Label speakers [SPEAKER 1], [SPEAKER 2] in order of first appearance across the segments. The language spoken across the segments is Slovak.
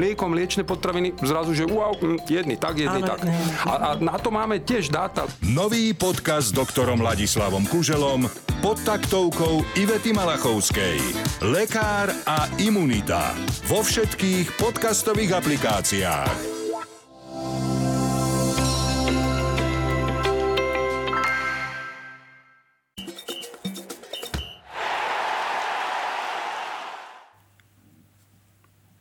[SPEAKER 1] mlieko, mliečne potraviny, zrazu, že wow, hm, jedný tak, jedný tak. A, a na to máme tiež dáta.
[SPEAKER 2] Nový podcast s doktorom Ladislavom Kuželom pod taktovkou Ivety Malachovskej. Lekár a imunita. Vo všetkých podcastových aplikáciách.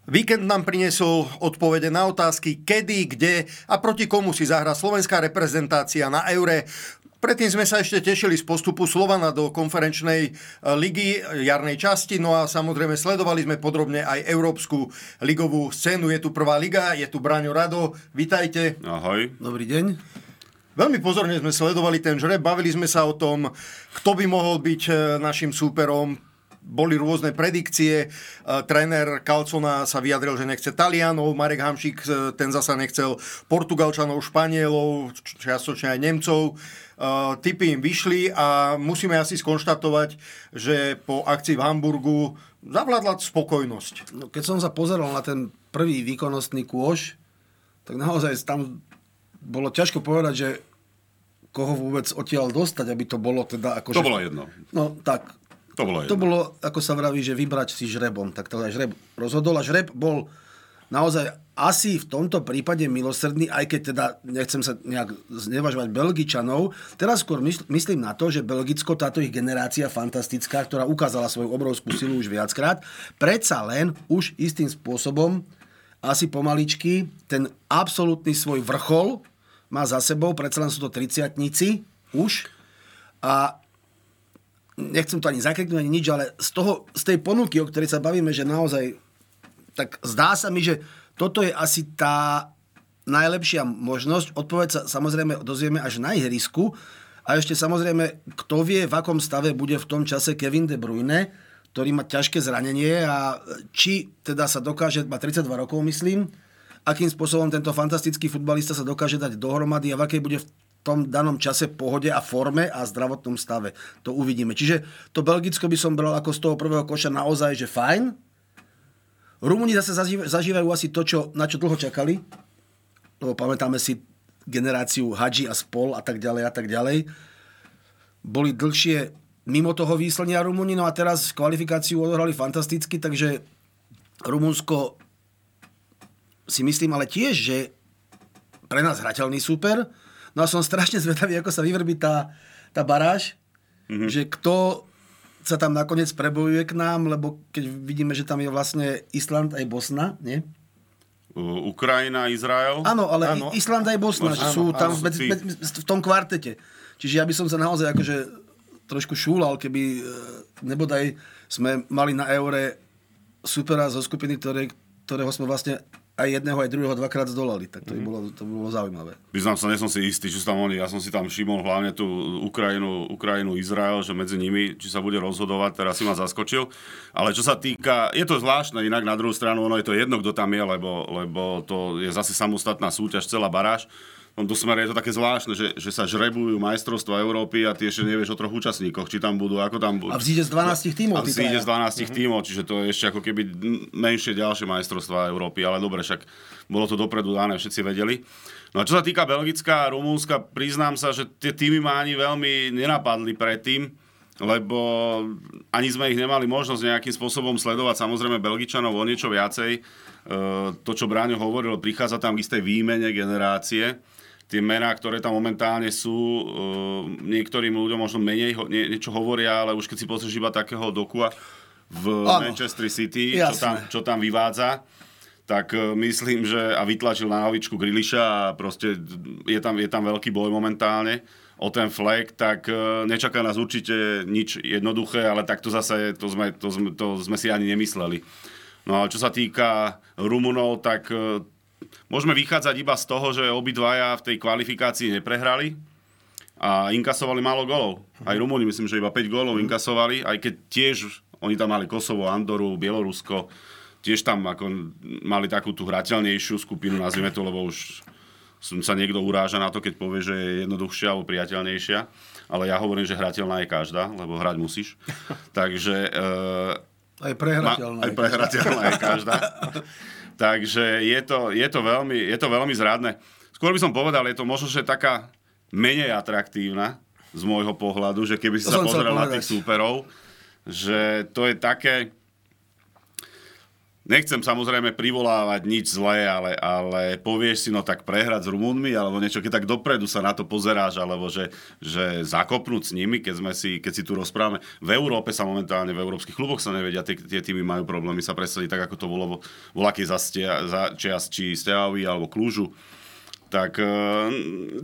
[SPEAKER 3] Víkend nám priniesol odpovede na otázky, kedy, kde a proti komu si zahrá slovenská reprezentácia na Eure. Predtým sme sa ešte tešili z postupu Slovana do konferenčnej e, ligy jarnej časti, no a samozrejme sledovali sme podrobne aj európsku ligovú scénu. Je tu prvá liga, je tu Braňo Rado, vitajte.
[SPEAKER 4] Ahoj.
[SPEAKER 5] Dobrý deň.
[SPEAKER 3] Veľmi pozorne sme sledovali ten žreb, bavili sme sa o tom, kto by mohol byť e, našim súperom, boli rôzne predikcie. E, tréner Kalcona sa vyjadril, že nechce Talianov, Marek Hamšík e, ten zasa nechcel Portugalčanov, Španielov, čiastočne aj Nemcov. E, typy im vyšli a musíme asi skonštatovať, že po akcii v Hamburgu zavládla spokojnosť.
[SPEAKER 5] No, keď som sa pozeral na ten prvý výkonnostný kôž, tak naozaj tam bolo ťažko povedať, že koho vôbec odtiaľ dostať, aby to bolo teda... Ako
[SPEAKER 4] to že... bolo jedno.
[SPEAKER 5] No tak,
[SPEAKER 4] to bolo,
[SPEAKER 5] to bolo, ako sa vraví, že vybrať si žrebom. Tak to žreb rozhodol a žreb bol naozaj asi v tomto prípade milosrdný, aj keď teda nechcem sa nejak znevažovať Belgičanov. Teraz skôr myslím na to, že Belgicko, táto ich generácia fantastická, ktorá ukázala svoju obrovskú silu už viackrát, predsa len už istým spôsobom asi pomaličky ten absolútny svoj vrchol má za sebou, predsa len sú to 30 už a nechcem to ani zakriknúť, ani nič, ale z, toho, z tej ponuky, o ktorej sa bavíme, že naozaj, tak zdá sa mi, že toto je asi tá najlepšia možnosť. Odpoveď sa samozrejme dozvieme až na ihrisku. A ešte samozrejme, kto vie, v akom stave bude v tom čase Kevin De Bruyne, ktorý má ťažké zranenie a či teda sa dokáže, má 32 rokov myslím, akým spôsobom tento fantastický futbalista sa dokáže dať dohromady a v akej bude v tom danom čase pohode a forme a zdravotnom stave. To uvidíme. Čiže to Belgicko by som bral ako z toho prvého koša naozaj, že fajn. Rumúni zase zažívajú asi to, čo, na čo dlho čakali. Lebo pamätáme si generáciu Hadži a spol a tak ďalej a tak ďalej. Boli dlhšie mimo toho výslenia Rumúni, no a teraz kvalifikáciu odohrali fantasticky, takže Rumunsko si myslím ale tiež, že pre nás hrateľný super, No a som strašne zvedavý, ako sa vyvrbí tá, tá baráž, mm-hmm. že kto sa tam nakoniec prebojuje k nám, lebo keď vidíme, že tam je vlastne Island aj Bosna, nie?
[SPEAKER 4] Ukrajina, Izrael.
[SPEAKER 5] Áno, ale ano. Island aj Bosna, že sú tam áno, medzi, medzi, v tom kvartete. Čiže ja by som sa naozaj akože trošku šúlal, keby e, nebodaj sme mali na eure supera zo skupiny, ktoré, ktorého sme vlastne aj jedného, aj druhého dvakrát zdolali. Tak to mhm. bolo, to bolo zaujímavé.
[SPEAKER 4] Vyznám sa, nie som si istý, či sú tam oni. Ja som si tam všimol hlavne tú Ukrajinu, Ukrajinu, Izrael, že medzi nimi, či sa bude rozhodovať, teraz si ma zaskočil. Ale čo sa týka, je to zvláštne, inak na druhú stranu, ono je to jedno, kto tam je, lebo, lebo to je zase samostatná súťaž, celá baráž tomto smere je to také zvláštne, že, že sa žrebujú majstrovstva Európy a ty ešte nevieš o troch účastníkoch, či tam budú, ako tam budú.
[SPEAKER 5] A vzíde z 12 tímov.
[SPEAKER 4] A vzíde z 12 uh-huh. tímov, čiže to je ešte ako keby menšie ďalšie majstrovstva Európy, ale dobre, však bolo to dopredu dané, všetci vedeli. No a čo sa týka Belgická a Rumúnska, priznám sa, že tie týmy ma ani veľmi nenapadli predtým, lebo ani sme ich nemali možnosť nejakým spôsobom sledovať. Samozrejme Belgičanov o niečo viacej. E, to, čo Bráňo hovoril, prichádza tam k istej výmene generácie tie mená, ktoré tam momentálne sú, uh, niektorým ľuďom možno menej nie, niečo hovoria, ale už keď si pozrieš iba takého dokua v ano. Manchester City, čo tam, čo tam vyvádza, tak uh, myslím, že a vytlačil na novičku Griliša a proste je tam, je tam veľký boj momentálne o ten flag, tak uh, nečaká nás určite nič jednoduché, ale tak to zase to sme, to sme, to sme si ani nemysleli. No a čo sa týka Rumunov, tak Môžeme vychádzať iba z toho, že obidvaja v tej kvalifikácii neprehrali a inkasovali málo golov. Aj Rumúni myslím, že iba 5 golov inkasovali, aj keď tiež oni tam mali Kosovo, Andoru, Bielorusko, tiež tam ako mali takú tú hrateľnejšiu skupinu, nazvime to, lebo už sa niekto uráža na to, keď povie, že je jednoduchšia alebo priateľnejšia. Ale ja hovorím, že hrateľná je každá, lebo hrať musíš. Takže...
[SPEAKER 5] E, aj prehrateľná.
[SPEAKER 4] Ma, aj prehrateľná je každá. Takže je to, je, to veľmi, je to veľmi zradné. Skôr by som povedal, je to možno, že taká menej atraktívna z môjho pohľadu, že keby si
[SPEAKER 5] To
[SPEAKER 4] sa pozrel na tých súperov, že to je také... Nechcem samozrejme privolávať nič zlé, ale, ale povieš si, no tak prehrať s Rumunmi, alebo niečo, keď tak dopredu sa na to pozeráš, alebo že, že zakopnúť s nimi, keď, sme si, keď si tu rozprávame. V Európe sa momentálne, v európskych kluboch sa nevedia, tie, tie týmy majú problémy sa presadiť tak, ako to bolo vo voľakej za, stia, za čias či Steavi alebo Klužu. Tak eh,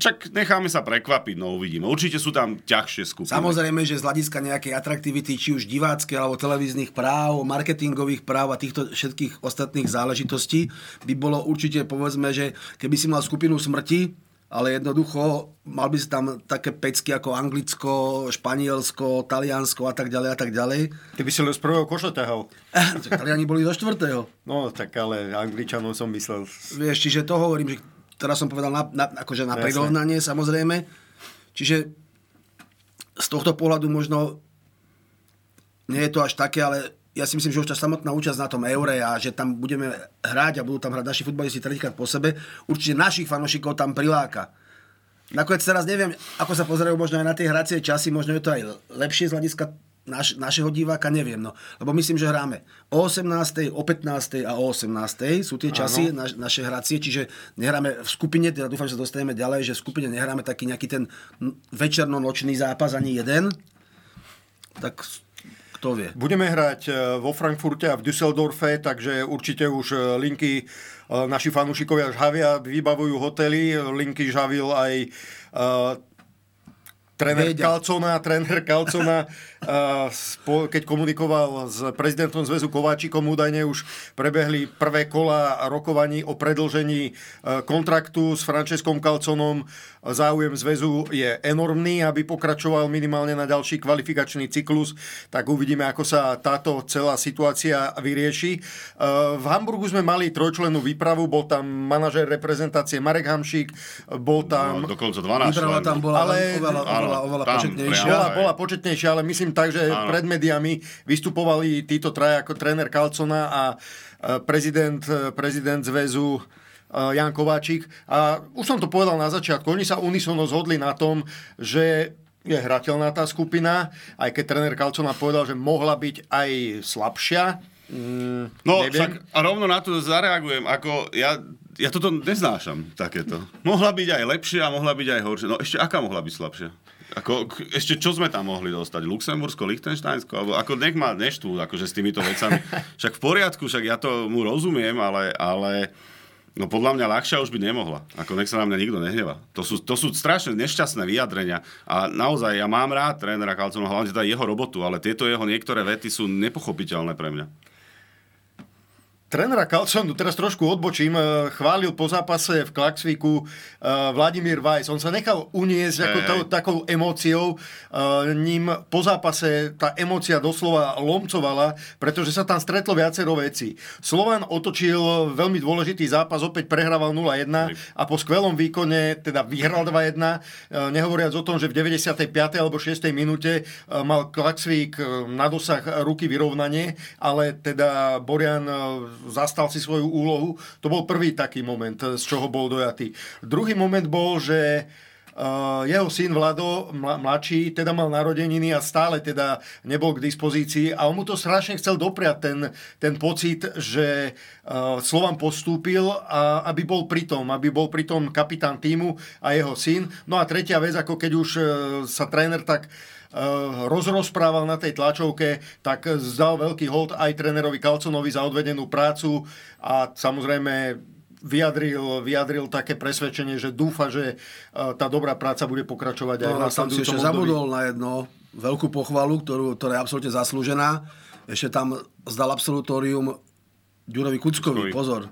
[SPEAKER 4] čak necháme sa prekvapiť, no uvidíme. Určite sú tam ťažšie skupiny.
[SPEAKER 5] Samozrejme, že z hľadiska nejakej atraktivity, či už diváckej alebo televíznych práv, marketingových práv a týchto všetkých ostatných záležitostí, by bolo určite, povedzme, že keby si mal skupinu smrti, ale jednoducho mal by si tam také pecky ako Anglicko, Španielsko, Taliansko a tak ďalej a tak ďalej.
[SPEAKER 3] Ty by si len z prvého koša ťahal.
[SPEAKER 5] Tak Taliani boli do štvrtého.
[SPEAKER 3] No, tak ale Angličanov som myslel.
[SPEAKER 5] Vieš, čiže to hovorím, že teraz som povedal na, na, akože na prirovnanie samozrejme. Čiže z tohto pohľadu možno nie je to až také, ale ja si myslím, že už tá samotná účasť na tom eure a že tam budeme hrať a budú tam hrať naši futbalisti tretíkrát po sebe, určite našich fanúšikov tam priláka. Nakoniec teraz neviem, ako sa pozerajú možno aj na tie hracie časy, možno je to aj lepšie z hľadiska naš, našeho diváka, neviem. No. Lebo myslím, že hráme o 18., o 15. a o 18. sú tie časy naš, naše hracie, čiže nehráme v skupine, teda dúfam, že sa dostaneme ďalej, že v skupine nehráme taký nejaký ten večerno-nočný zápas ani jeden. Tak kto vie.
[SPEAKER 3] Budeme hrať e, vo Frankfurte a v Düsseldorfe, takže určite už e, linky e, naši fanúšikovia žhavia, vybavujú hotely, linky žhavil aj e, tréner. Kalcona, tréner Kalcona, uh, keď komunikoval s prezidentom zväzu Kováčikom, údajne už prebehli prvé kola rokovaní o predlžení uh, kontraktu s Franceskom Kalconom. Záujem zväzu je enormný, aby pokračoval minimálne na ďalší kvalifikačný cyklus, tak uvidíme, ako sa táto celá situácia vyrieši. Uh, v Hamburgu sme mali trojčlennú výpravu, bol tam manažér reprezentácie Marek Hamšík, bol tam...
[SPEAKER 4] No, dokonca 12
[SPEAKER 5] Výprava tam bola
[SPEAKER 3] Ale-
[SPEAKER 5] oveľa, oveľa, oveľa
[SPEAKER 4] tam
[SPEAKER 5] početnejšia.
[SPEAKER 3] Bola, bola početnejšia, ale myslím tak, že
[SPEAKER 4] Áno.
[SPEAKER 3] pred médiami vystupovali títo traja ako tréner Kalcona a e, prezident, e, prezident zväzu e, Jan Kováčik. A už som to povedal na začiatku, oni sa unisono zhodli na tom, že je hrateľná tá skupina, aj keď tréner Kalcona povedal, že mohla byť aj slabšia. Mm,
[SPEAKER 4] No,
[SPEAKER 3] neviem.
[SPEAKER 4] však a rovno na to zareagujem, ako ja, ja toto neznášam, takéto. Mohla byť aj lepšia a mohla byť aj horšia. No ešte aká mohla byť slabšia? Ako, ešte čo sme tam mohli dostať? Luxembursko, Liechtensteinsko? Alebo ako nech ma neštú akože s týmito vecami. Však v poriadku, však ja to mu rozumiem, ale, ale no podľa mňa ľahšia už by nemohla. Ako nech sa na mňa nikto nehneva. To sú, to sú strašne nešťastné vyjadrenia. A naozaj, ja mám rád trénera Kalcona, hlavne teda jeho robotu, ale tieto jeho niektoré vety sú nepochopiteľné pre mňa.
[SPEAKER 3] Trénera Kalconu, teraz trošku odbočím, e, chválil po zápase v Klaxviku e, Vladimír Vajs. On sa nechal uniesť ako tou, takou emóciou. E, Ním po zápase tá emócia doslova lomcovala, pretože sa tam stretlo viacero vecí. Slovan otočil veľmi dôležitý zápas, opäť prehrával 0-1 a po skvelom výkone teda vyhral 2-1, e, nehovoriac o tom, že v 95. alebo 6. minúte mal Klaxvík e, na dosah ruky vyrovnanie, ale teda Borian zastal si svoju úlohu. To bol prvý taký moment, z čoho bol dojatý. Druhý moment bol, že Uh, jeho syn Vlado, mla, mladší, teda mal narodeniny a stále teda nebol k dispozícii a on mu to strašne chcel dopriať ten, ten pocit, že uh, Slovan postúpil a aby bol pritom, aby bol pritom kapitán týmu a jeho syn. No a tretia vec, ako keď už uh, sa tréner tak rozrozprával na tej tlačovke, tak zdal veľký hold aj trénerovi Kalconovi za odvedenú prácu a samozrejme vyjadril, vyjadril také presvedčenie, že dúfa, že e, tá dobrá práca bude pokračovať aj
[SPEAKER 5] No, tam si ešte
[SPEAKER 3] období.
[SPEAKER 5] zabudol na jedno veľkú pochvalu, ktorú, ktorá je absolútne zaslúžená. Ešte tam zdal absolutórium Ďurovi Kuckovi,
[SPEAKER 4] Kuckovi.
[SPEAKER 5] pozor.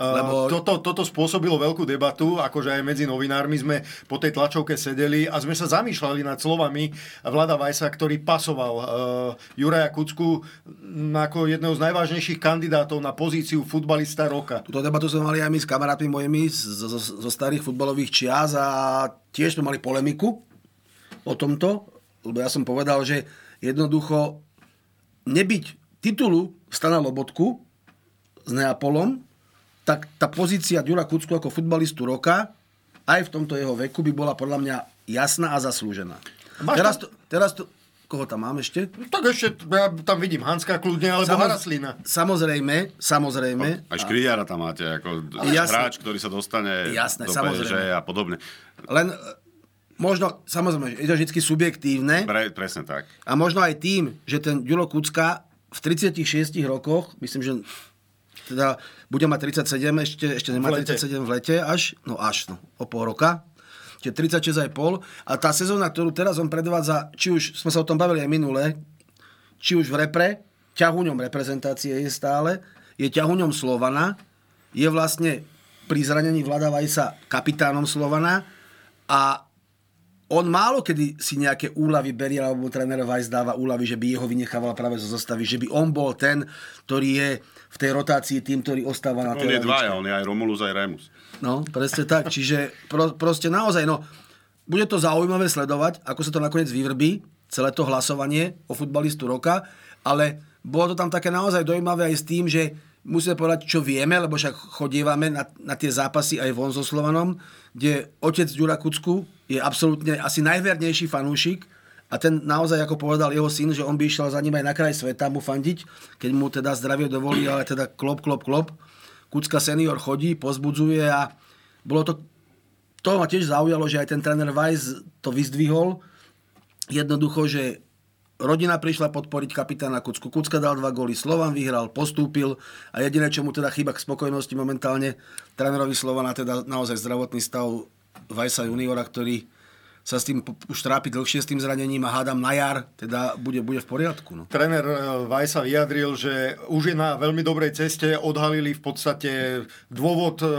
[SPEAKER 3] Lebo... Toto, toto spôsobilo veľkú debatu, akože aj medzi novinármi sme po tej tlačovke sedeli a sme sa zamýšľali nad slovami Vlada Vajsa, ktorý pasoval uh, Juraja Kucku ako jedného z najvážnejších kandidátov na pozíciu futbalista roka.
[SPEAKER 5] túto debatu sme mali aj my s kamarátmi mojimi z- zo, zo starých futbalových čias a tiež sme mali polemiku o tomto, lebo ja som povedal, že jednoducho nebyť titulu Stana Lobotku s Neapolom, tak tá pozícia Ďura Kucku ako futbalistu roka aj v tomto jeho veku by bola podľa mňa jasná a zaslúžená.
[SPEAKER 3] Máš
[SPEAKER 5] Teraz to, teraz to, koho tam mám ešte?
[SPEAKER 3] Tak ešte, ja tam vidím Hanska kľudne, alebo
[SPEAKER 5] Samoz-
[SPEAKER 3] Haraslina.
[SPEAKER 5] Samozrejme, samozrejme.
[SPEAKER 4] Aj Škridiara tam máte, ako
[SPEAKER 5] Jasné.
[SPEAKER 4] hráč, ktorý sa dostane
[SPEAKER 5] Jasné,
[SPEAKER 4] do
[SPEAKER 5] samozrejme.
[SPEAKER 4] PSG a podobne.
[SPEAKER 5] Len e, možno, samozrejme, je to vždy subjektívne
[SPEAKER 4] Pre, presne tak.
[SPEAKER 5] a možno aj tým, že ten Ďuro Kucka v 36 rokoch, myslím, že teda bude mať 37, ešte, ešte nemá
[SPEAKER 3] V lete.
[SPEAKER 5] 37 v lete, až, no až, no, o pol roka. Čiže 36,5. A tá sezóna, ktorú teraz on predvádza, či už sme sa o tom bavili aj minule, či už v repre, ťahuňom reprezentácie je stále, je ťahuňom Slovana, je vlastne pri zranení Vlada Vajsa kapitánom Slovana a on málo kedy si nejaké úlavy berie, alebo tréner Weiss dáva úlavy, že by jeho vynechával práve zo zostavy, že by on bol ten, ktorý je v tej rotácii tým, ktorý ostáva na
[SPEAKER 4] On
[SPEAKER 5] tej
[SPEAKER 4] je dvaja,
[SPEAKER 5] lavičke.
[SPEAKER 4] on je aj Romulus, aj Remus.
[SPEAKER 5] No, presne tak. Čiže pro, proste naozaj, no, bude to zaujímavé sledovať, ako sa to nakoniec vyvrbí, celé to hlasovanie o futbalistu roka, ale bolo to tam také naozaj dojímavé aj s tým, že musíme povedať, čo vieme, lebo však chodievame na, na tie zápasy aj von so Slovanom, kde otec Ďura Kucku je absolútne asi najvernejší fanúšik a ten naozaj, ako povedal jeho syn, že on by išiel za ním aj na kraj sveta mu fandiť, keď mu teda zdravie dovolí, ale teda klop, klop, klop. Kucka senior chodí, pozbudzuje a bolo to, to ma tiež zaujalo, že aj ten tréner Weiss to vyzdvihol. Jednoducho, že rodina prišla podporiť kapitána Kucku. Kucka dal dva góly, Slovan vyhral, postúpil a jediné, čo mu teda chýba k spokojnosti momentálne trénerovi Slovana, teda naozaj zdravotný stav Weissa juniora, ktorý sa s tým už trápi dlhšie s tým zranením a hádam na jar, teda bude, bude v poriadku. No.
[SPEAKER 3] Tréner eh, Vajsa vyjadril, že už je na veľmi dobrej ceste, odhalili v podstate dôvod eh,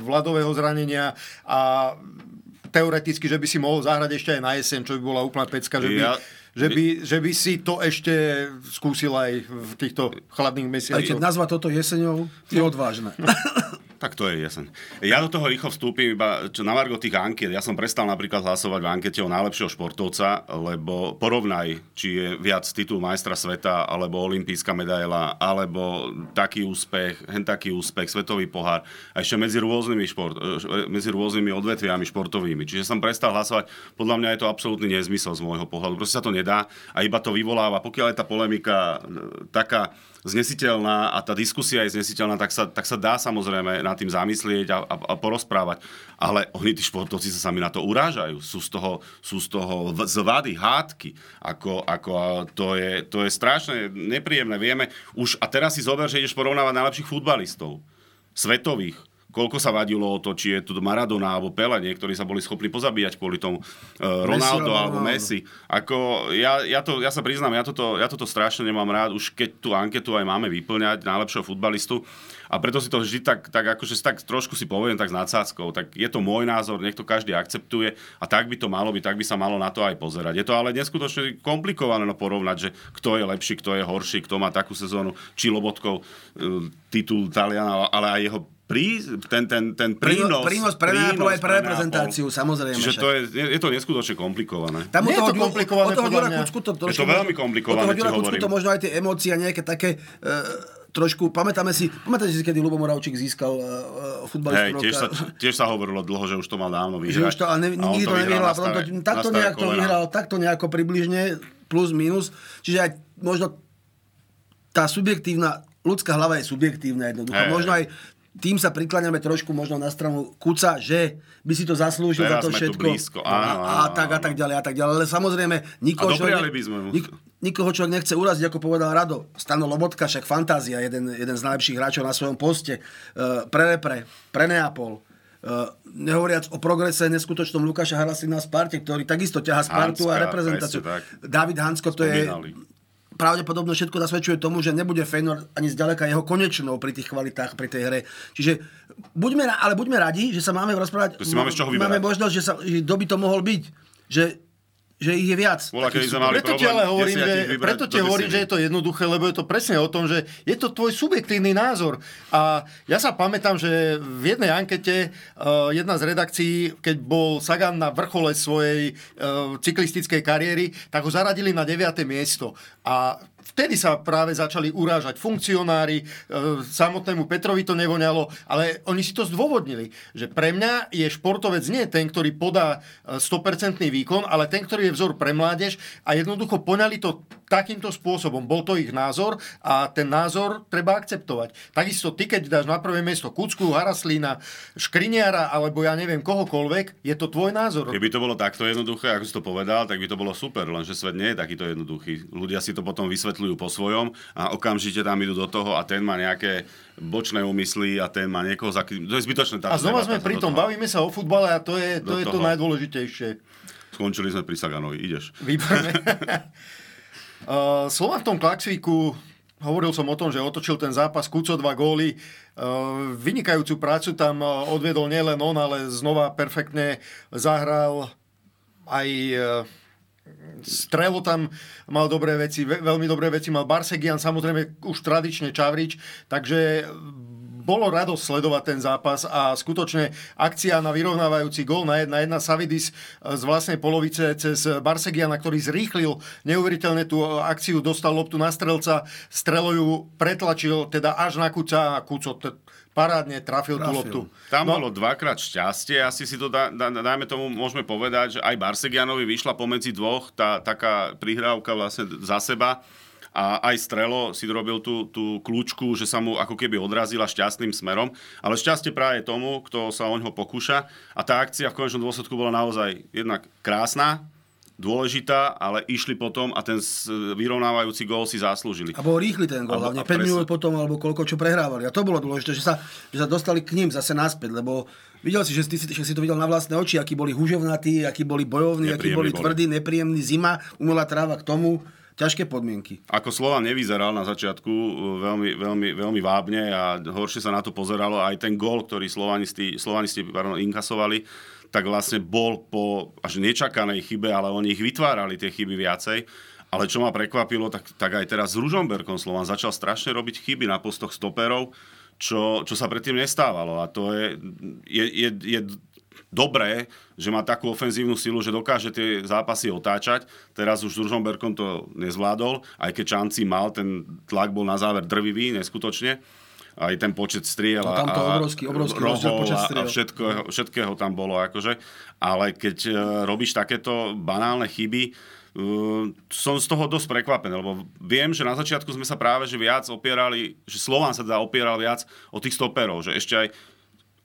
[SPEAKER 3] vladového zranenia a teoreticky, že by si mohol zahrať ešte aj na jeseň, čo by bola úplná pecka, že by,
[SPEAKER 4] Ja-
[SPEAKER 3] že by, že by si to ešte skúsil aj v týchto chladných mesiacoch.
[SPEAKER 5] keď nazva toto jeseňou, je odvážne.
[SPEAKER 4] Tak to je jeseň. Ja do toho rýchlo vstúpim iba čo na margo tých ankiet. Ja som prestal napríklad hlasovať v ankete o najlepšieho športovca, lebo porovnaj, či je viac titul majstra sveta, alebo olimpijská medaila, alebo taký úspech, hen taký úspech, svetový pohár, a ešte medzi rôznymi, šport, e, medzi rôznymi odvetviami športovými. Čiže som prestal hlasovať. Podľa mňa je to absolútny nezmysel z môjho pohľadu. Proste sa to nedá a iba to vyvoláva. Pokiaľ je tá polemika e, taká znesiteľná a tá diskusia je znesiteľná, tak sa, tak sa dá samozrejme nad tým zamyslieť a, a, a porozprávať. Ale oni, tí športovci, sa sami na to urážajú. Sú z toho, sú z toho zvady, hádky. Ako, ako, to, je, to je strašne nepríjemné. Vieme už, a teraz si zober, že ideš porovnávať najlepších futbalistov. Svetových koľko sa vadilo o to, či je tu Maradona alebo Pele, niektorí sa boli schopní pozabíjať kvôli tomu Ronaldo
[SPEAKER 5] alebo
[SPEAKER 4] alebo
[SPEAKER 5] Ronaldo.
[SPEAKER 4] Messi. Ako, ja, ja, to, ja sa priznám, ja toto, ja toto strašne nemám rád, už keď tú anketu aj máme vyplňať najlepšieho futbalistu a preto si to vždy tak, tak akože tak trošku si poviem tak s nadsázkou, tak je to môj názor, nech to každý akceptuje a tak by to malo byť, tak by sa malo na to aj pozerať. Je to ale neskutočne komplikované no porovnať, že kto je lepší, kto je horší, kto má takú sezónu, či Lobotkov e, titul Taliana, ale aj jeho prí, ten, ten, ten prínos,
[SPEAKER 5] prínos pre Neapol aj pre
[SPEAKER 4] pre
[SPEAKER 5] reprezentáciu, samozrejme.
[SPEAKER 4] Čiže to je, je to neskutočne komplikované.
[SPEAKER 5] Tam
[SPEAKER 3] Nie je to komplikované,
[SPEAKER 5] od toho
[SPEAKER 3] mňa.
[SPEAKER 5] Kucku to
[SPEAKER 4] Je
[SPEAKER 5] trošku
[SPEAKER 4] to veľmi komplikované,
[SPEAKER 5] Od toho Kucku
[SPEAKER 4] hovorím.
[SPEAKER 5] to možno aj tie emócie a nejaké také e, trošku, pamätáme si, pamätáte si, kedy Lubo Moravčík získal e, e, futbalistu
[SPEAKER 4] Hej, tiež sa, tiež sa hovorilo dlho, že už to mal dávno
[SPEAKER 5] že
[SPEAKER 4] vyhrať.
[SPEAKER 5] už to, ale ne,
[SPEAKER 4] A
[SPEAKER 5] nikdy to
[SPEAKER 4] vyhral
[SPEAKER 5] nevyhral. a potom to, takto nejak to vyhral, takto nejako približne, plus, minus. Čiže aj možno tá subjektívna, ľudská hlava je subjektívna jednoducho.
[SPEAKER 4] Hej,
[SPEAKER 5] možno aj tým sa prikláňame trošku možno na stranu Kuca, že by si to zaslúžil
[SPEAKER 4] Teraz
[SPEAKER 5] za to všetko.
[SPEAKER 4] blízko, áno,
[SPEAKER 5] a, a, tak a tak ďalej a tak ďalej. Ale samozrejme, nikoho,
[SPEAKER 4] A dopriali by sme mu.
[SPEAKER 5] nik, nikoho človek nechce uraziť, ako povedal Rado. Stano Lobotka, však fantázia, jeden, jeden z najlepších hráčov na svojom poste. Uh, pre Repre, pre Neapol. Uh, nehovoriac o progrese neskutočnom Lukáša Harasina na Sparte, ktorý takisto ťaha Spartu a
[SPEAKER 4] Hanska,
[SPEAKER 5] reprezentáciu.
[SPEAKER 4] presne tak.
[SPEAKER 5] David Hansko, to je
[SPEAKER 4] Spomínali.
[SPEAKER 5] Pravdepodobne všetko nasvedčuje tomu, že nebude Feynor ani zďaleka jeho konečnou pri tých kvalitách, pri tej hre. Čiže buďme, ale buďme radi, že sa máme rozprávať.
[SPEAKER 4] To si máme z čoho vyberať.
[SPEAKER 5] Máme možnosť, že, sa, že kto by to mohol byť. Že, že ich je viac.
[SPEAKER 4] Bola, kedy sme mali
[SPEAKER 3] Preto ti
[SPEAKER 4] problém
[SPEAKER 3] ale hovorím, že,
[SPEAKER 4] vybrať
[SPEAKER 3] preto ti hovorím, že je to jednoduché, lebo je to presne o tom, že je to tvoj subjektívny názor. A ja sa pamätám, že v jednej ankete uh, jedna z redakcií, keď bol Sagan na vrchole svojej uh, cyklistickej kariéry, tak ho zaradili na 9. miesto. A vtedy sa práve začali urážať funkcionári, e, samotnému Petrovi to nevoňalo, ale oni si to zdôvodnili, že pre mňa je športovec nie ten, ktorý podá 100% výkon, ale ten, ktorý je vzor pre mládež a jednoducho poňali to takýmto spôsobom. Bol to ich názor a ten názor treba akceptovať. Takisto ty, keď dáš na prvé miesto Kucku, Haraslína, Škriniara alebo ja neviem kohokoľvek, je to tvoj názor.
[SPEAKER 4] Keby to bolo takto jednoduché, ako si to povedal, tak by to bolo super, lenže svet nie je takýto jednoduchý. Ľudia si to potom vysvetľujú po svojom a okamžite tam idú do toho a ten má nejaké bočné úmysly a ten má niekoho za... To je zbytočné.
[SPEAKER 3] A znova sme pri tom, bavíme sa o futbale a to je to, je to najdôležitejšie.
[SPEAKER 4] Skončili sme pri Saganovi, ideš.
[SPEAKER 3] Výborné. Uh, Slovan v tom Klaxvíku, hovoril som o tom, že otočil ten zápas, Kuco dva góly, uh, vynikajúcu prácu tam uh, odviedol nielen on, ale znova perfektne zahral aj Strelo tam mal dobré veci, veľmi dobré veci mal Barsegian, samozrejme už tradične Čavrič, takže bolo radosť sledovať ten zápas a skutočne akcia na vyrovnávajúci gól na 1-1 Savidis z vlastnej polovice cez Barsegiana, ktorý zrýchlil neuveriteľne tú akciu, dostal loptu na strelca, streloju pretlačil teda až na Kuca a Kuco parádne trafil, trafil tú loptu.
[SPEAKER 4] Tam no. bolo dvakrát šťastie, asi si to, dá, dá, dajme tomu, môžeme povedať, že aj Barsegianovi vyšla pomedzi dvoch tá taká prihrávka vlastne za seba a aj Strelo si robil tú, tú kľúčku, že sa mu ako keby odrazila šťastným smerom, ale šťastie práve tomu, kto sa o ňo pokúša. A tá akcia v konečnom dôsledku bola naozaj jednak krásna, dôležitá, ale išli potom a ten vyrovnávajúci gól si zaslúžili.
[SPEAKER 5] A bol rýchly ten gól, hlavne. 5 minút potom, alebo koľko čo prehrávali. A to bolo dôležité, že sa, že sa dostali k ním zase naspäť, lebo videl si, že, ty, že si to videl na vlastné oči, akí boli hužovnatí, akí boli bojovní, akí boli, boli. tvrdí, nepríjemní, zima, umelá tráva k tomu ťažké podmienky.
[SPEAKER 4] Ako Slovan nevyzeral na začiatku uh, veľmi, veľmi, veľmi vábne a horšie sa na to pozeralo. Aj ten gól, ktorý slovanisti, slovanisti pardon, inkasovali, tak vlastne bol po až nečakanej chybe, ale oni ich vytvárali tie chyby viacej. Ale čo ma prekvapilo, tak, tak aj teraz s Ružomberkom Slovan začal strašne robiť chyby na postoch stoperov, čo, čo sa predtým nestávalo. A to je, je, je, je dobré, že má takú ofenzívnu silu, že dokáže tie zápasy otáčať. Teraz už s Ružomberkom to nezvládol, aj keď šanci mal, ten tlak bol na záver drvivý, neskutočne aj ten počet striel
[SPEAKER 5] no, tam to a, obrovský, obrovský
[SPEAKER 4] rohov počet striel. a všetkého, všetkého tam bolo akože. Ale keď uh, robíš takéto banálne chyby, Uh, som z toho dosť prekvapený, lebo viem, že na začiatku sme sa práve že viac opierali, že Slován sa teda opieral viac o tých stoperov, že ešte aj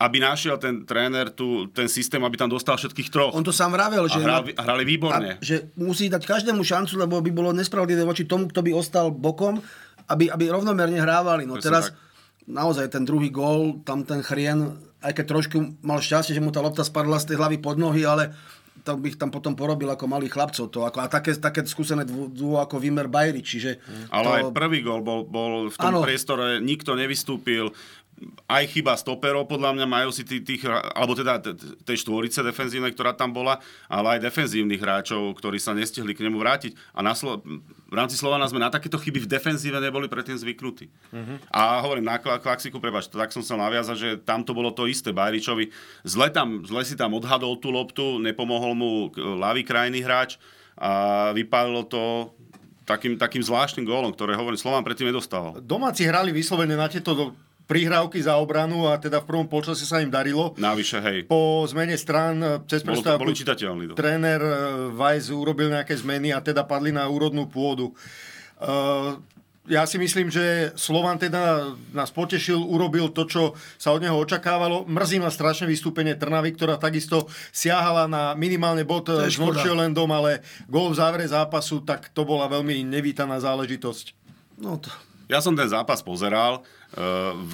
[SPEAKER 4] aby našiel ten tréner tu, ten systém, aby tam dostal všetkých troch.
[SPEAKER 5] On to sám vravel, že...
[SPEAKER 4] A hrali, hrali výborne.
[SPEAKER 5] A, že musí dať každému šancu, lebo by bolo nespravodlivé voči tomu, kto by ostal bokom, aby, aby rovnomerne hrávali. No Presne teraz tak. naozaj ten druhý gól, tam ten chrien, aj keď trošku mal šťastie, že mu tá lopta spadla z tej hlavy pod nohy, ale to bych tam potom porobil ako malých chlapcov. To, ako, a také, také skúsené dvo, ako Vimer Bajri, čiže...
[SPEAKER 4] Ale to... aj prvý gol bol, bol v tom ano. priestore, nikto nevystúpil, aj chyba stoperov, podľa mňa majú si tých, tých alebo teda tej štvorice defenzívnej, ktorá tam bola, ale aj defenzívnych hráčov, ktorí sa nestihli k nemu vrátiť. A na Slo- v rámci Slovana sme na takéto chyby v defenzíve neboli predtým zvyknutí. Uh-huh. A hovorím, na Klaxiku, prebač, tak som sa naviazať, že tam to bolo to isté. Bajričovi zle, tam, zle si tam odhadol tú loptu, nepomohol mu ľavý krajný hráč a vypálilo to takým, takým zvláštnym gólom, ktoré hovorím, Slován predtým nedostával.
[SPEAKER 3] Domáci hrali vyslovene na tieto prihrávky za obranu a teda v prvom počase sa im darilo.
[SPEAKER 4] Navyše, hej.
[SPEAKER 3] Po zmene strán eh, cez prestávku
[SPEAKER 4] boli čitateľní.
[SPEAKER 3] Tréner eh, Weiss urobil nejaké zmeny a teda padli na úrodnú pôdu. Uh, ja si myslím, že Slovan teda nás potešil, urobil to, čo sa od neho očakávalo. Mrzí ma strašne vystúpenie Trnavy, ktorá takisto siahala na minimálne bod s Norčelendom, ale gól v závere zápasu, tak to bola veľmi nevítaná záležitosť.
[SPEAKER 5] No to...
[SPEAKER 4] Ja som ten zápas pozeral v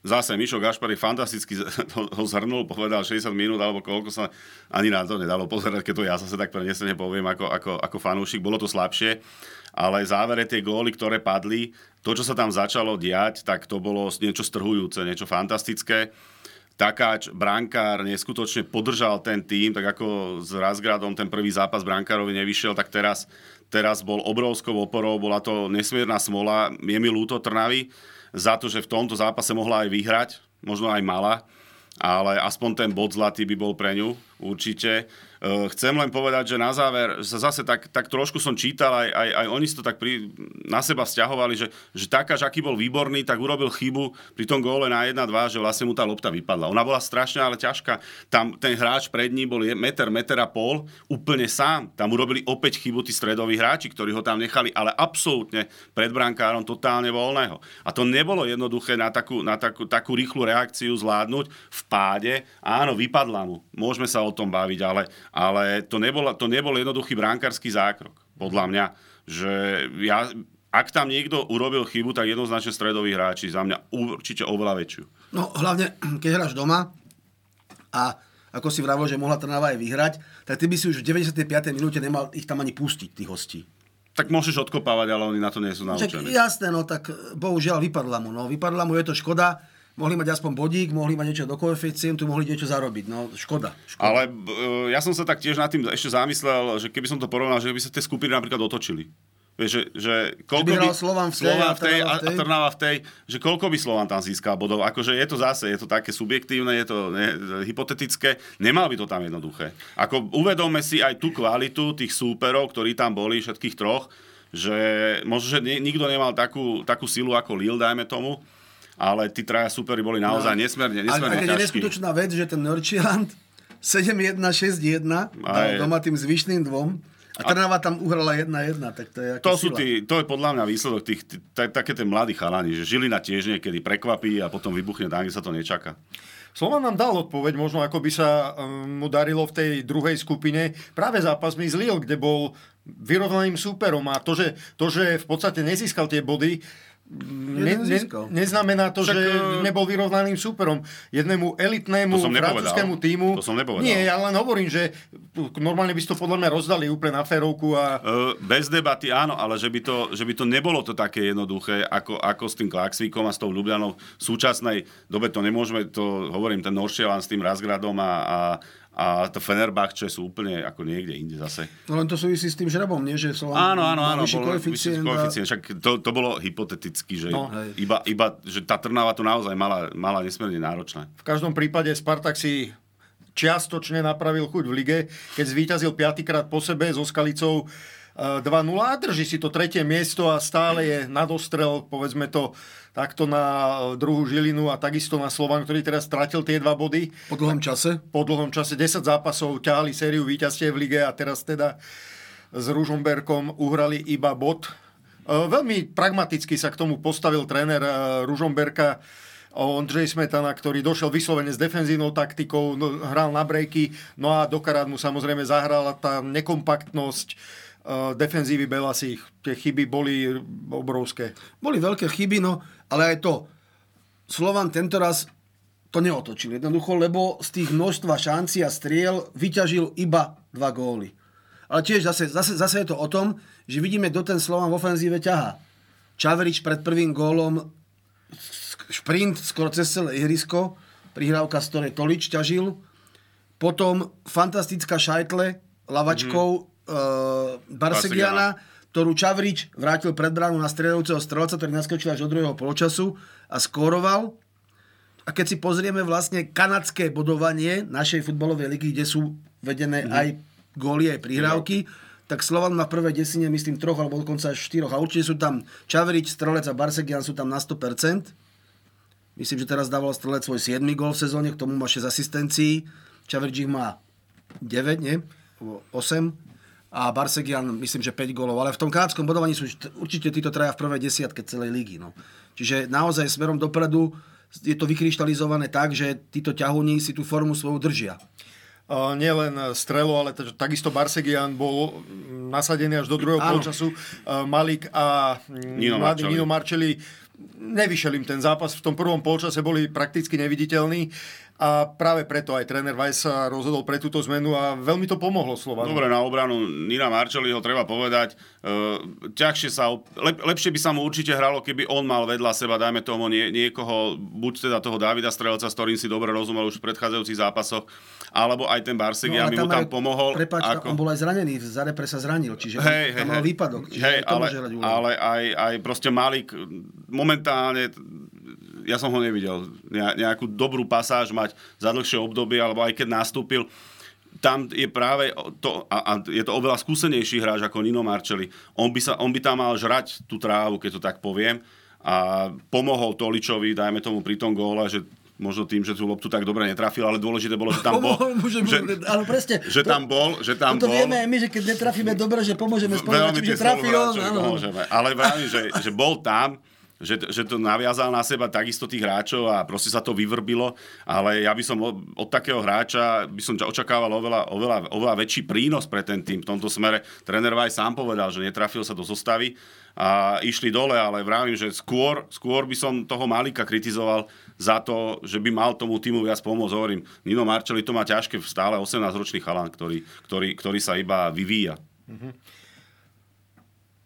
[SPEAKER 4] Zase Mišo Gašpari fantasticky ho zhrnul, povedal 60 minút alebo koľko sa ani na to nedalo pozerať, keď to ja zase tak prenesene poviem ako, ako, ako fanúšik. Bolo to slabšie, ale závere tie góly, ktoré padli, to, čo sa tam začalo diať, tak to bolo niečo strhujúce, niečo fantastické. Takáč, brankár neskutočne podržal ten tým, tak ako s Razgradom ten prvý zápas brankárovi nevyšiel, tak teraz teraz bol obrovskou oporou, bola to nesmierna smola. Je mi ľúto Trnavy za to, že v tomto zápase mohla aj vyhrať, možno aj mala, ale aspoň ten bod zlatý by bol pre ňu určite. Uh, chcem len povedať, že na záver, zase tak, tak trošku som čítal, aj, aj, aj oni si to tak pri, na seba vzťahovali, že, že takáž, aký bol výborný, tak urobil chybu pri tom góle na 1-2, že vlastne mu tá lopta vypadla. Ona bola strašná, ale ťažká. Tam ten hráč pred ním bol meter, meter a pol, úplne sám. Tam urobili opäť chybu tí stredoví hráči, ktorí ho tam nechali, ale absolútne pred brankárom totálne voľného. A to nebolo jednoduché na takú, na takú, takú rýchlu reakciu zvládnuť v páde. Áno, vypadla mu. Môžeme sa o tom baviť, ale, ale to, nebol, to nebol jednoduchý bránkarský zákrok, podľa mňa. Že ja, ak tam niekto urobil chybu, tak jednoznačne stredoví hráči. Za mňa určite oveľa väčšiu.
[SPEAKER 5] No hlavne, keď hráš doma a ako si vravil, že mohla Trnava aj vyhrať, tak ty by si už v 95. minúte nemal ich tam ani pustiť, tých hostí.
[SPEAKER 4] Tak môžeš odkopávať, ale oni na to nie sú naučení.
[SPEAKER 5] jasné, no tak bohužiaľ vypadla mu. No, vypadla mu, je to škoda mohli mať aspoň bodík, mohli mať niečo do koeficientu, mohli niečo zarobiť. No, škoda. škoda.
[SPEAKER 4] Ale uh, ja som sa tak tiež nad tým ešte zamyslel, že keby som to porovnal, že by sa tie skupiny napríklad otočili. Vieš, že, že
[SPEAKER 5] koľko by, Slovan v tej,
[SPEAKER 4] Slovan v tej a, a Trnava v tej, že koľko by Slovan tam získal bodov. Akože je to zase, je to také subjektívne, je to ne, hypotetické, nemal by to tam jednoduché. Ako uvedome si aj tú kvalitu tých súperov, ktorí tam boli, všetkých troch, že možno, že nikto nemal takú, takú silu ako Lille, dajme tomu, ale tí traja superi boli naozaj no. nesmierne, nesmierne
[SPEAKER 5] ťažkí. A je neskutočná vec, že ten Norčiland 7-1, 6-1 dal doma tým zvyšným dvom. A Trnava tam uhrala 1-1, tak to je
[SPEAKER 4] to, sú tí, to je podľa mňa výsledok tých, také tie mladí chalani, že Žilina tiež niekedy prekvapí a potom vybuchne tam, kde sa to nečaká.
[SPEAKER 3] Slovan nám dal odpoveď, možno ako by sa um, mu darilo v tej druhej skupine práve zápasmi z Lille, kde bol vyrovnaným súperom a to, že, to, že v podstate nezískal tie body, ne, ne, neznamená to, Však, že e, nebol vyrovnaným súperom. Jednému elitnému francúzskému týmu.
[SPEAKER 4] To som nepovedal.
[SPEAKER 3] Nie, ja len hovorím, že normálne by si to podľa mňa rozdali úplne na férovku. A...
[SPEAKER 4] Uh, bez debaty áno, ale že by, to, že by to nebolo to také jednoduché, ako, ako s tým Klaxvíkom a s tou Ljubljanou. V súčasnej dobe to nemôžeme, to hovorím, ten Noršelan s tým Razgradom a, a a to Fenerbahče sú úplne ako niekde inde zase.
[SPEAKER 5] No len to súvisí s tým žrebom, nie? Že
[SPEAKER 4] som áno, áno, áno, bol koeficient. koeficient. Však to, to bolo hypoteticky, že, no. iba, iba, že tá Trnava to naozaj mala, mala nesmierne náročné.
[SPEAKER 3] V každom prípade Spartak si čiastočne napravil chuť v lige, keď zvíťazil piatýkrát po sebe so Skalicou 2-0 a drží si to tretie miesto a stále je nadostrel, povedzme to, takto na e, druhú Žilinu a takisto na Slovan, ktorý teraz stratil tie dva body.
[SPEAKER 5] Po dlhom čase?
[SPEAKER 3] Po dlhom čase. 10 zápasov ťahali sériu víťazstiev v lige a teraz teda s Ružomberkom uhrali iba bod. E, veľmi pragmaticky sa k tomu postavil tréner e, Ružomberka, Ondřej Smetana, ktorý došiel vyslovene s defenzívnou taktikou, no, hral na brejky, no a do karát mu samozrejme zahrala tá nekompaktnosť, defenzívy Belasích. Tie chyby boli obrovské.
[SPEAKER 5] Boli veľké chyby, no ale aj to. Slovan tento raz to neotočil jednoducho, lebo z tých množstva šancí a striel vyťažil iba dva góly. Ale tiež zase, zase, zase je to o tom, že vidíme, kto ten Slovan v ofenzíve ťaha. Čaverič pred prvým gólom šprint skoro cez celé ihrisko, prihrávka, z ktorej Tolič ťažil. Potom fantastická šajtle lavačkou uh, Barsegiana, ktorú Čavrič vrátil pred bránu na strieľajúceho strelca, ktorý naskočil až do druhého poločasu a skóroval. A keď si pozrieme vlastne kanadské bodovanie našej futbalovej ligy, kde sú vedené mm-hmm. aj góly, aj prihrávky, tak Slovan má prvé desine, myslím, troch alebo dokonca až štyroch. A určite sú tam Čavrič, Strelec a Barsegian sú tam na 100%. Myslím, že teraz dával Strelec svoj 7. gól v sezóne, k tomu má 6 asistencií. Čavrič ich má 9, nie? 8 a Barsegian myslím, že 5 golov. Ale v tom krátskom bodovaní sú určite títo traja v prvej desiatke celej ligy. No. Čiže naozaj smerom dopredu je to vykryštalizované tak, že títo ťahúni si tú formu svoju držia.
[SPEAKER 3] Nielen Strelo, ale t- takisto Barsegian bol nasadený až do druhého polčasu. Uh, Malik a
[SPEAKER 4] Nino Marcelli.
[SPEAKER 3] Nino Marcelli nevyšel im ten zápas. V tom prvom polčase boli prakticky neviditeľní. A práve preto aj tréner Weiss sa rozhodol pre túto zmenu a veľmi to pomohlo Slovanu.
[SPEAKER 4] Dobre, na obranu Nina Marčeliho treba povedať, e, ťažšie sa, lep, lepšie by sa mu určite hralo, keby on mal vedľa seba, dajme tomu nie, niekoho, buď teda toho Davida Strelca, s ktorým si dobre rozumel už v predchádzajúcich zápasoch, alebo aj ten Barsegian no, by mu tam aj, pomohol.
[SPEAKER 5] Prepač, ako... on bol aj zranený, v Zarepre sa zranil, čiže hej, tam hej, mal výpadok. Čiže hej,
[SPEAKER 4] ale, ale aj, aj proste Malik momentálne ja som ho nevidel nejakú dobrú pasáž mať za dlhšie obdobie, alebo aj keď nastúpil. tam je práve to, a, a je to oveľa skúsenejší hráč ako Nino Marcelli. On by, sa, on by tam mal žrať tú trávu, keď to tak poviem. A pomohol Toličovi, dajme tomu pri tom góle, že možno tým, že tú loptu tak dobre netrafil, ale dôležité bolo, že tam bol.
[SPEAKER 5] Môže,
[SPEAKER 4] že,
[SPEAKER 5] áno, presne.
[SPEAKER 4] Že tam bol, že tam
[SPEAKER 5] to
[SPEAKER 4] bol.
[SPEAKER 5] vieme aj my, že keď netrafíme dobre, že pomôžeme spoluhráčom, že trafí on.
[SPEAKER 4] Pomôžeme. Ale vravím, že, že bol tam, že, že to naviazal na seba takisto tých hráčov a proste sa to vyvrbilo, ale ja by som od, od takého hráča by som očakával oveľa, oveľa, oveľa väčší prínos pre ten tým v tomto smere. Tréner Vaj sám povedal, že netrafil sa do zostavy a išli dole, ale vravím, že skôr, skôr by som toho Malika kritizoval za to, že by mal tomu týmu viac pomôcť. Hovorím, Nino Marčeli to má ťažké, stále 18-ročný chalan, ktorý, ktorý, ktorý sa iba vyvíja. Mm-hmm.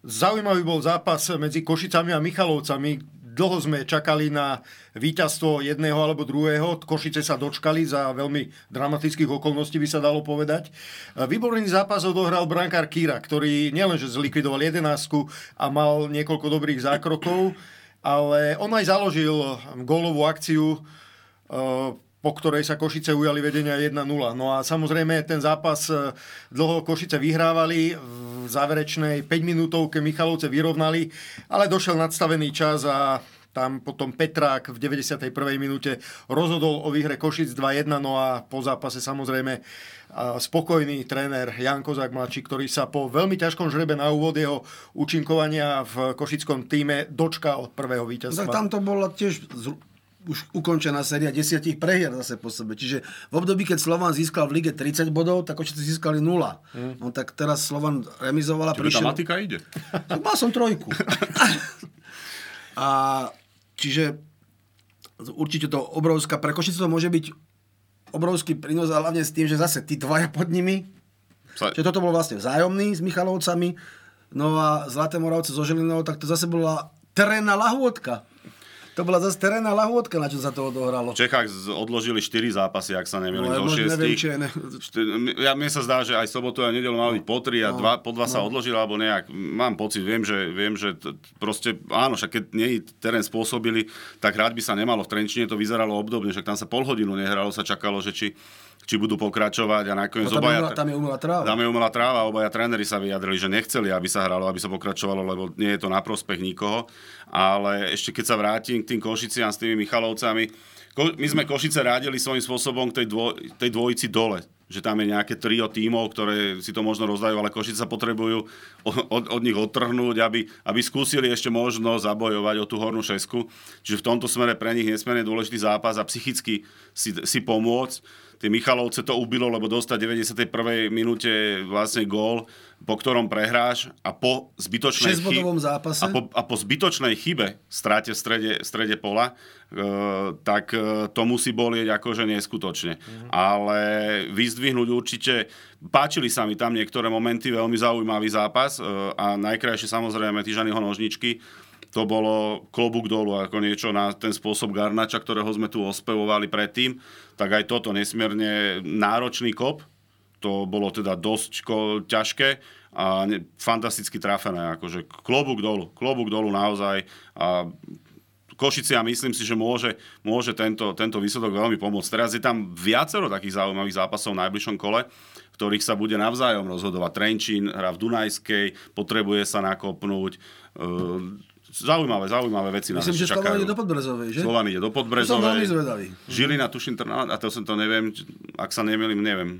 [SPEAKER 3] Zaujímavý bol zápas medzi Košicami a Michalovcami. Dlho sme čakali na víťazstvo jedného alebo druhého. Košice sa dočkali za veľmi dramatických okolností, by sa dalo povedať. Výborný zápas odohral brankár Kýra, ktorý nielenže zlikvidoval jedenáctku a mal niekoľko dobrých zákrokov, ale on aj založil gólovú akciu po ktorej sa Košice ujali vedenia 1-0. No a samozrejme ten zápas e, dlho Košice vyhrávali, v záverečnej 5 minútovke Michalovce vyrovnali, ale došiel nadstavený čas a tam potom Petrák v 91. minúte rozhodol o výhre Košic 2-1, no a po zápase samozrejme spokojný tréner Jan Kozák mladší, ktorý sa po veľmi ťažkom žrebe na úvod jeho účinkovania v košickom týme dočkal prvého víťazstva.
[SPEAKER 5] Tak tam to bolo tiež už ukončená séria desiatich prehier zase po sebe. Čiže v období, keď Slovan získal v lige 30 bodov, tak Košice získali 0. Mm. No tak teraz Slovan remizovala.
[SPEAKER 4] Čiže prišiel... tá matika ide.
[SPEAKER 5] Tak mal som trojku. A čiže určite to obrovská, pre Košice to môže byť obrovský prínos, a hlavne s tým, že zase tí dvaja pod nimi, Sa... že toto bol vlastne vzájomný s Michalovcami, no a Zlaté Moravce so Žilinou, tak to zase bola terénna lahôdka. To bola zase terénna lahôdka, na čo sa to odohralo.
[SPEAKER 4] V Čechách odložili 4 zápasy, ak sa nemýlim, no, zo 6. Neviem, ne... ja, mne sa zdá, že aj sobotu a nedelu mali byť po 3 a no, dva, po 2 no. sa odložili, alebo nejak. Mám pocit, viem, že, viem, že t- proste, áno, však keď nie terén spôsobili, tak hrať by sa nemalo. V Trenčine to vyzeralo obdobne, však tam sa pol hodinu nehralo, sa čakalo, že či či budú pokračovať a nakoniec
[SPEAKER 5] no, tam obaja... Je tam je umelá tráva.
[SPEAKER 4] Tam je umelá tráva, obaja tréneri sa vyjadrili, že nechceli, aby sa hralo, aby sa pokračovalo, lebo nie je to na prospech nikoho. Ale ešte keď sa vrátim k tým Košiciam s tými Michalovcami, my sme Košice rádili svojím spôsobom k tej, dvo, tej dvojici dole že tam je nejaké trio tímov, ktoré si to možno rozdajú, ale Košice sa potrebujú od, od nich odtrhnúť, aby, aby skúsili ešte možno zabojovať o tú hornú šesku. Čiže v tomto smere pre nich nesmierne dôležitý zápas a psychicky si, si pomôcť tie Michalovce to ubilo, lebo dostať v 91. minúte vlastne gól, po ktorom prehráš a po zbytočnej,
[SPEAKER 5] chybe, zápase.
[SPEAKER 4] A po, a po zbytočnej chybe stráte v strede, v strede pola, e, tak e, to musí bolieť akože neskutočne. Mm-hmm. Ale vyzdvihnúť určite, páčili sa mi tam niektoré momenty, veľmi zaujímavý zápas e, a najkrajšie samozrejme Tyžanyho nožničky, to bolo klobúk dolu, ako niečo na ten spôsob Garnača, ktorého sme tu ospevovali predtým, tak aj toto nesmierne náročný kop, to bolo teda dosť ko, ťažké a ne, fantasticky trafené, akože klobúk dolu, klobúk dolu naozaj a Košice a myslím si, že môže, môže tento, tento výsledok veľmi pomôcť. Teraz je tam viacero takých zaujímavých zápasov v najbližšom kole, ktorých sa bude navzájom rozhodovať. Trenčín hrá v Dunajskej, potrebuje sa nakopnúť. Uh, zaujímavé, zaujímavé veci
[SPEAKER 5] Myslím, že Slovan ide do Podbrezovej, že?
[SPEAKER 4] Slovan ide do Podbrezovej.
[SPEAKER 5] Som veľmi zvedavý.
[SPEAKER 4] Žilina, tuším, a to som to neviem, ak sa nemýlim, neviem.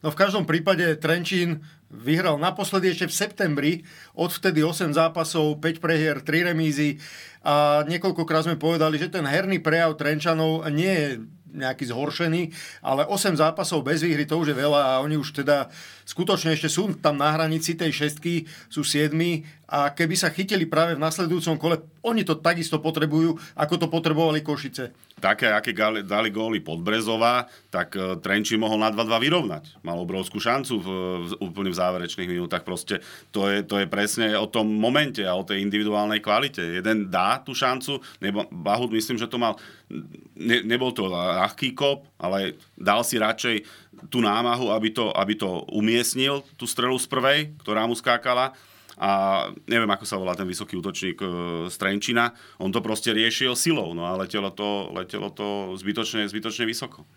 [SPEAKER 3] No v každom prípade Trenčín vyhral naposledy ešte v septembri, odvtedy 8 zápasov, 5 prehier, 3 remízy a niekoľkokrát sme povedali, že ten herný prejav Trenčanov nie je nejaký zhoršený, ale 8 zápasov bez výhry, to už je veľa a oni už teda skutočne ešte sú tam na hranici tej šestky, sú 7 a keby sa chytili práve v nasledujúcom kole, oni to takisto potrebujú, ako to potrebovali Košice.
[SPEAKER 4] Také, aké dali góly pod Brezová, tak e, Trenčín mohol na 2-2 vyrovnať. Mal obrovskú šancu v, v, úplne v záverečných minútach. Proste to je, to je presne o tom momente a o tej individuálnej kvalite. Jeden dá tú šancu, nebo Bahut myslím, že to mal, ne, nebol to ľahký kop, ale dal si radšej tú námahu, aby to, aby to umiestnil, tú strelu z prvej, ktorá mu skákala a neviem, ako sa volá ten vysoký útočník e, z Trenčina, on to proste riešil silou, no a letelo to, letelo to zbytočne, zbytočne vysoko.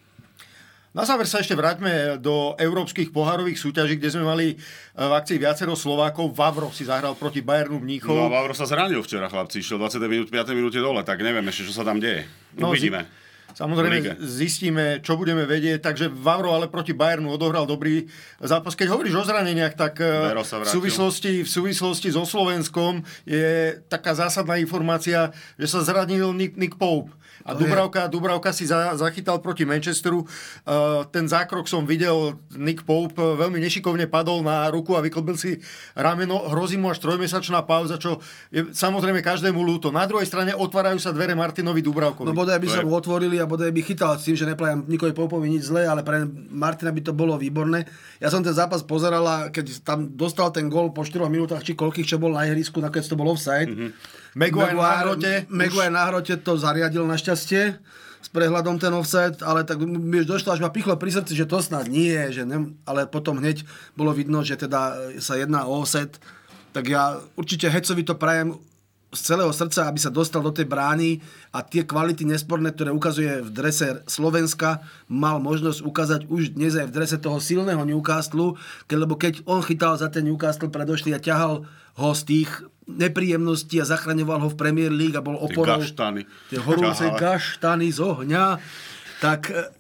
[SPEAKER 3] Na záver sa ešte vráťme do európskych pohárových súťaží, kde sme mali eh, v akcii viacero Slovákov. Vavro si zahral proti Bayernu Mníchov.
[SPEAKER 4] No a Vavro sa zranil včera, chlapci, išiel 20 minút, 5 minúte dole, tak neviem ešte, čo sa tam deje.
[SPEAKER 3] No,
[SPEAKER 4] Uvidíme.
[SPEAKER 3] Samozrejme
[SPEAKER 4] Lige.
[SPEAKER 3] zistíme, čo budeme vedieť. Takže Vavro ale proti Bayernu odohral dobrý zápas. Keď hovoríš o zraneniach, tak eh, v súvislosti, v súvislosti so Slovenskom je taká zásadná informácia, že sa zranil Nick, Nick Pope. A Dubravka, Dubravka si za, zachytal proti Manchesteru. Uh, ten zákrok som videl, Nick Pope veľmi nešikovne padol na ruku a vyklbil si rameno. Hrozí mu až trojmesačná pauza, čo je samozrejme každému ľúto. Na druhej strane otvárajú sa dvere Martinovi Dubravkovi.
[SPEAKER 5] No bodaj by sa
[SPEAKER 4] je-
[SPEAKER 5] mu otvorili a bodaj by chytal s tým, že neprajem Nikovi Popovi nič zlé, ale pre Martina by to bolo výborné. Ja som ten zápas pozeral a keď tam dostal ten gol po 4 minútach, či koľkých, čo bol na ihrisku, nakoniec to bol offside. Mm-hmm.
[SPEAKER 3] Maguire na hrote.
[SPEAKER 5] Maguire na hrote to zariadil našťastie s prehľadom ten offset, ale tak mi už došlo, až ma pichlo pri srdci, že to snad nie, že ne, ale potom hneď bolo vidno, že teda sa jedná o offset. Tak ja určite Hecovi to prajem z celého srdca, aby sa dostal do tej brány a tie kvality nesporné, ktoré ukazuje v drese Slovenska, mal možnosť ukázať už dnes aj v drese toho silného Newcastle, lebo keď on chytal za ten Newcastle predošlý a ťahal ho z tých nepríjemností a zachraňoval ho v Premier League a bol
[SPEAKER 4] Tie
[SPEAKER 5] oporou
[SPEAKER 4] gaštany.
[SPEAKER 5] tie horúce gaštany z ohňa, tak e,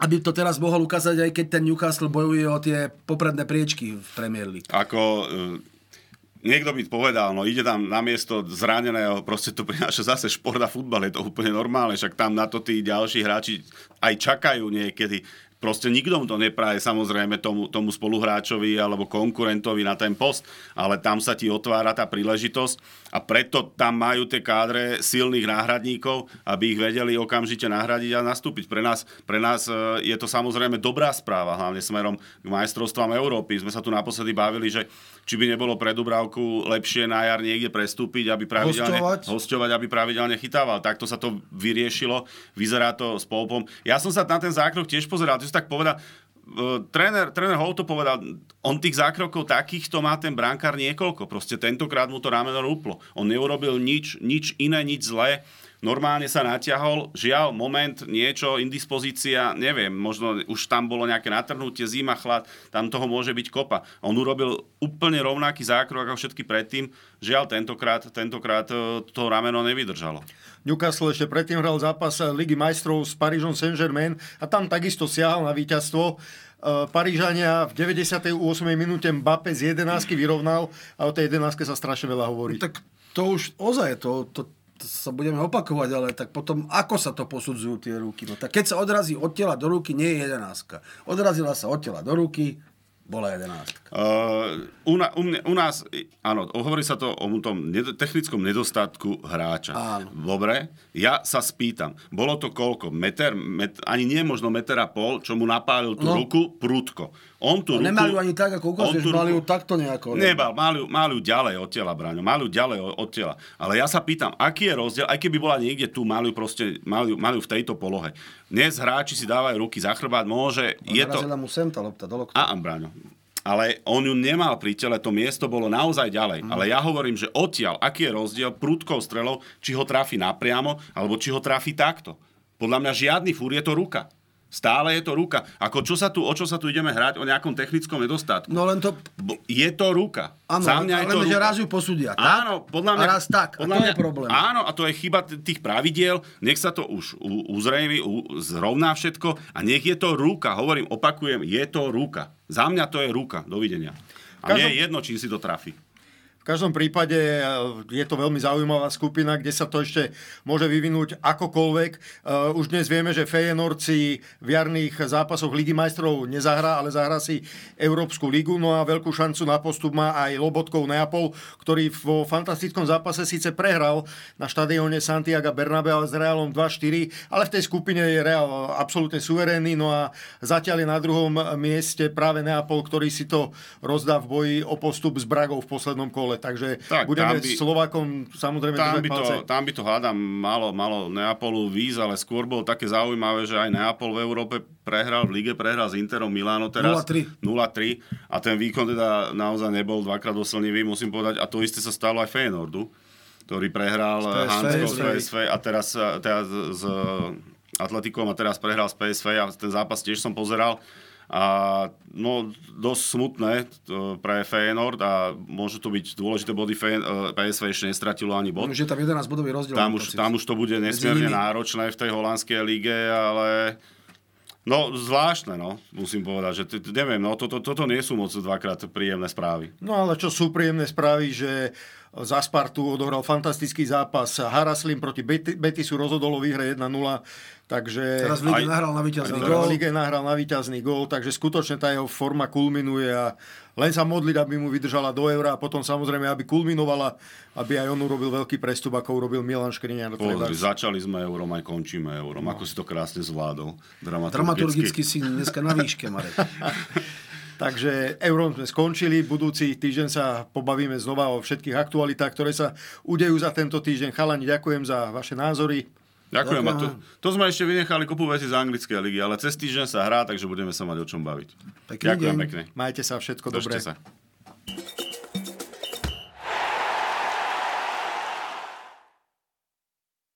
[SPEAKER 5] aby to teraz mohol ukázať, aj keď ten Newcastle bojuje o tie popredné priečky v Premier League.
[SPEAKER 4] Ako e, niekto by povedal, no ide tam na miesto zraneného, proste to prináša zase šport a futbal, je to úplne normálne, však tam na to tí ďalší hráči aj čakajú niekedy. Proste nikto to nepraje samozrejme tomu, tomu spoluhráčovi alebo konkurentovi na ten post, ale tam sa ti otvára tá príležitosť a preto tam majú tie kádre silných náhradníkov, aby ich vedeli okamžite nahradiť a nastúpiť. Pre nás, pre nás e, je to samozrejme dobrá správa, hlavne smerom k majstrovstvám Európy. Sme sa tu naposledy bavili, že či by nebolo pre Dubravku lepšie na jar niekde prestúpiť, aby pravidelne
[SPEAKER 5] Hosťovať.
[SPEAKER 4] hosťovať, aby pravidelne chytával. Takto sa to vyriešilo, vyzerá to s Popom. Ja som sa na ten zákrok tiež pozeral, ty si tak povedal, e, tréner, tréner Hol to povedal, on tých zákrokov takýchto má ten brankár niekoľko. Proste tentokrát mu to rameno rúplo. On neurobil nič, nič iné, nič zlé. Normálne sa natiahol, žiaľ, moment, niečo, indispozícia, neviem, možno už tam bolo nejaké natrhnutie, zima, chlad, tam toho môže byť kopa. On urobil úplne rovnaký zákrok ako všetky predtým, žiaľ, tentokrát, tentokrát e, to rameno nevydržalo.
[SPEAKER 3] Newcastle ešte predtým hral zápas Ligy majstrov s Parížom Saint-Germain a tam takisto siahal na víťazstvo. E, Parížania v 98. minúte Mbappé z 11 vyrovnal a o tej 11 sa strašne veľa hovorí.
[SPEAKER 5] Tak to už ozaj, to, to, to sa budeme opakovať, ale tak potom ako sa to posudzujú tie ruky? No tak keď sa odrazí od tela do ruky, nie je jedenáctka. Odrazila sa od tela do ruky, bola jedenáctka.
[SPEAKER 4] Uh, u, na, u, mne, u nás, áno, hovorí sa to o tom ned- technickom nedostatku hráča.
[SPEAKER 5] Áno.
[SPEAKER 4] Dobre, ja sa spýtam, bolo to koľko? Meter, met, ani nie možno meter a pol, čo mu napálil tú
[SPEAKER 5] No.
[SPEAKER 4] ruku prudko. On tú ruku...
[SPEAKER 5] Nemali ju ani tak, ako ukazuješ,
[SPEAKER 4] tú
[SPEAKER 5] mali ju
[SPEAKER 4] ruku-
[SPEAKER 5] takto nejako.
[SPEAKER 4] Nebal, mali, mali ju ďalej od tela, Braňo, mali ju ďalej od, tela. Ale ja sa pýtam, aký je rozdiel, aj keby bola niekde tu, mali ju proste, mali, mali ju v tejto polohe. Dnes hráči si dávajú ruky za chrbát, môže, je to...
[SPEAKER 5] Mu sem tá lopta do lokta.
[SPEAKER 4] A, Braňo. Ale on ju nemal pri tele, to miesto bolo naozaj ďalej.
[SPEAKER 5] Mhm.
[SPEAKER 4] Ale ja hovorím, že odtiaľ, aký je rozdiel prudkou strelou, či ho trafi napriamo, alebo či ho trafi takto. Podľa mňa žiadny fúr, je to ruka. Stále je to ruka. Ako čo sa tu, o čo sa tu ideme hrať? O nejakom technickom nedostatku.
[SPEAKER 5] No len to...
[SPEAKER 4] Je to ruka.
[SPEAKER 5] Áno,
[SPEAKER 4] Za mňa je to
[SPEAKER 5] že raz ju posúdia. Tak?
[SPEAKER 4] Áno, podľa mňa...
[SPEAKER 5] A raz tak.
[SPEAKER 4] Podľa
[SPEAKER 5] a to
[SPEAKER 4] mňa,
[SPEAKER 5] je problém.
[SPEAKER 4] Áno, a to je chyba tých pravidiel. Nech sa to už uzrejmi, zrovná všetko a nech je to ruka. Hovorím, opakujem, je to ruka. Za mňa to je ruka. Dovidenia. A
[SPEAKER 3] Každom-
[SPEAKER 4] nie je jedno, čím si to trafí.
[SPEAKER 3] Každom prípade e, je to veľmi zaujímavá skupina, kde sa to ešte môže vyvinúť akokoľvek. E, Už dnes vieme, že Feyenoord si v jarných zápasoch Ligy majstrov nezahrá, ale zahrá si Európsku ligu. No a veľkú šancu na postup má aj Lobotkov Neapol, ktorý vo fantastickom zápase síce prehral na štadióne Santiago Bernabeu s Realom 2-4, ale v tej skupine je Real absolútne suverénny. No a zatiaľ je na druhom mieste práve Neapol, ktorý si to rozdá v boji o postup s Bragou v poslednom kole. Takže
[SPEAKER 4] Tak,
[SPEAKER 3] budeme
[SPEAKER 4] by-
[SPEAKER 3] s Slovákom samozrejme
[SPEAKER 4] Tam by,
[SPEAKER 3] palce.
[SPEAKER 4] to, tam by to hádam malo, malo Neapolu víz, ale skôr bolo také zaujímavé, že aj Neapol v Európe prehral, v lige prehral s Interom Milano teraz
[SPEAKER 5] 0-3.
[SPEAKER 4] 0-3 a ten výkon teda naozaj nebol dvakrát oslnivý, musím povedať, a to isté sa stalo aj Feyenoordu, ktorý prehral Hansko z
[SPEAKER 5] PSV.
[SPEAKER 4] A teraz, teraz z Atletikom a teraz prehral s PSV a ten zápas tiež som pozeral. A no, dosť smutné pre Feyenoord a môžu to byť dôležité body. E, PSV ešte nestratilo ani bod.
[SPEAKER 5] Už je tam 11 bodový rozdiel.
[SPEAKER 4] Tam už, tam už to bude nesmierne náročné v tej holandskej lige, ale no zvláštne, no, musím povedať, že neviem, no, toto, toto nie sú moc dvakrát príjemné správy.
[SPEAKER 3] No ale čo sú príjemné správy, že za Spartu odohral fantastický zápas. Haraslim proti Beti- Betisu rozhodol o výhre 1-0, takže...
[SPEAKER 5] Teraz v lige
[SPEAKER 4] Aj-
[SPEAKER 5] nahral na víťazný
[SPEAKER 3] v
[SPEAKER 5] gól.
[SPEAKER 3] lige nahral na víťazný gól, takže skutočne tá jeho forma kulminuje a len sa modliť, aby mu vydržala do eura a potom samozrejme, aby kulminovala, aby aj on urobil veľký prestup, ako urobil Milan Škriniar.
[SPEAKER 4] Pozri, začali sme eurom, aj končíme eurom.
[SPEAKER 3] No.
[SPEAKER 4] Ako si to krásne zvládol. Dramaturgicky.
[SPEAKER 5] Dramaturgicky si dneska na výške, Marek.
[SPEAKER 3] Takže Euron sme skončili, budúci týždeň sa pobavíme znova o všetkých aktualitách, ktoré sa udejú za tento týždeň. Chalani, ďakujem za vaše názory.
[SPEAKER 4] Ďakujem. A to, to sme ešte vynechali kopu veci z anglickej ligy, ale cez týždeň sa hrá, takže budeme sa mať o čom baviť.
[SPEAKER 5] Pekný
[SPEAKER 4] Ďakujem
[SPEAKER 5] deň.
[SPEAKER 4] pekne.
[SPEAKER 3] Majte sa, všetko
[SPEAKER 4] Držte
[SPEAKER 3] dobré.
[SPEAKER 4] sa.